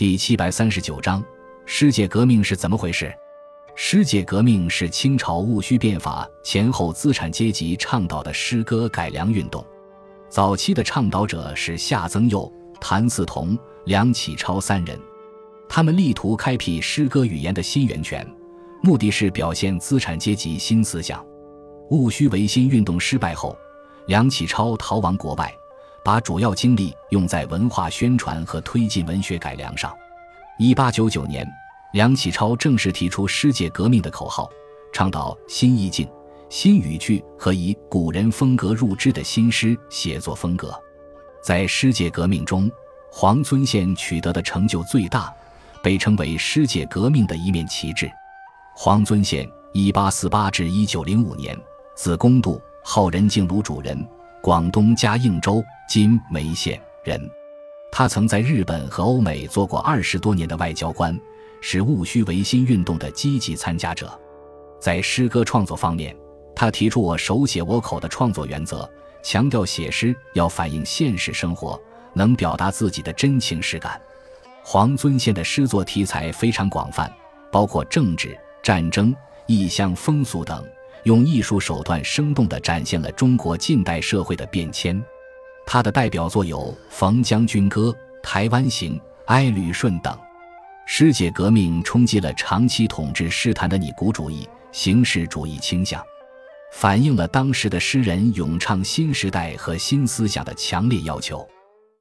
第七百三十九章：世界革命是怎么回事？世界革命是清朝戊戌变法前后资产阶级倡导的诗歌改良运动。早期的倡导者是夏曾佑、谭嗣同、梁启超三人，他们力图开辟诗歌语言的新源泉，目的是表现资产阶级新思想。戊戌维新运动失败后，梁启超逃亡国外，把主要精力用在文化宣传和推进文学改良上。一八九九年。梁启超正式提出“诗界革命”的口号，倡导新意境、新语句和以古人风格入织的新诗写作风格。在诗界革命中，黄遵宪取得的成就最大，被称为“诗界革命”的一面旗帜。黄遵宪（一八四八至一九零五年），字公度，号仁敬庐主人，广东嘉应州（今梅县）人。他曾在日本和欧美做过二十多年的外交官。是戊戌维新运动的积极参加者，在诗歌创作方面，他提出“我手写我口”的创作原则，强调写诗要反映现实生活，能表达自己的真情实感。黄遵宪的诗作题材非常广泛，包括政治、战争、异乡风俗等，用艺术手段生动地展现了中国近代社会的变迁。他的代表作有《冯将军歌》《台湾行》《哀旅顺》等。诗界革命冲击了长期统治诗坛的拟古主义、形式主义倾向，反映了当时的诗人咏唱新时代和新思想的强烈要求。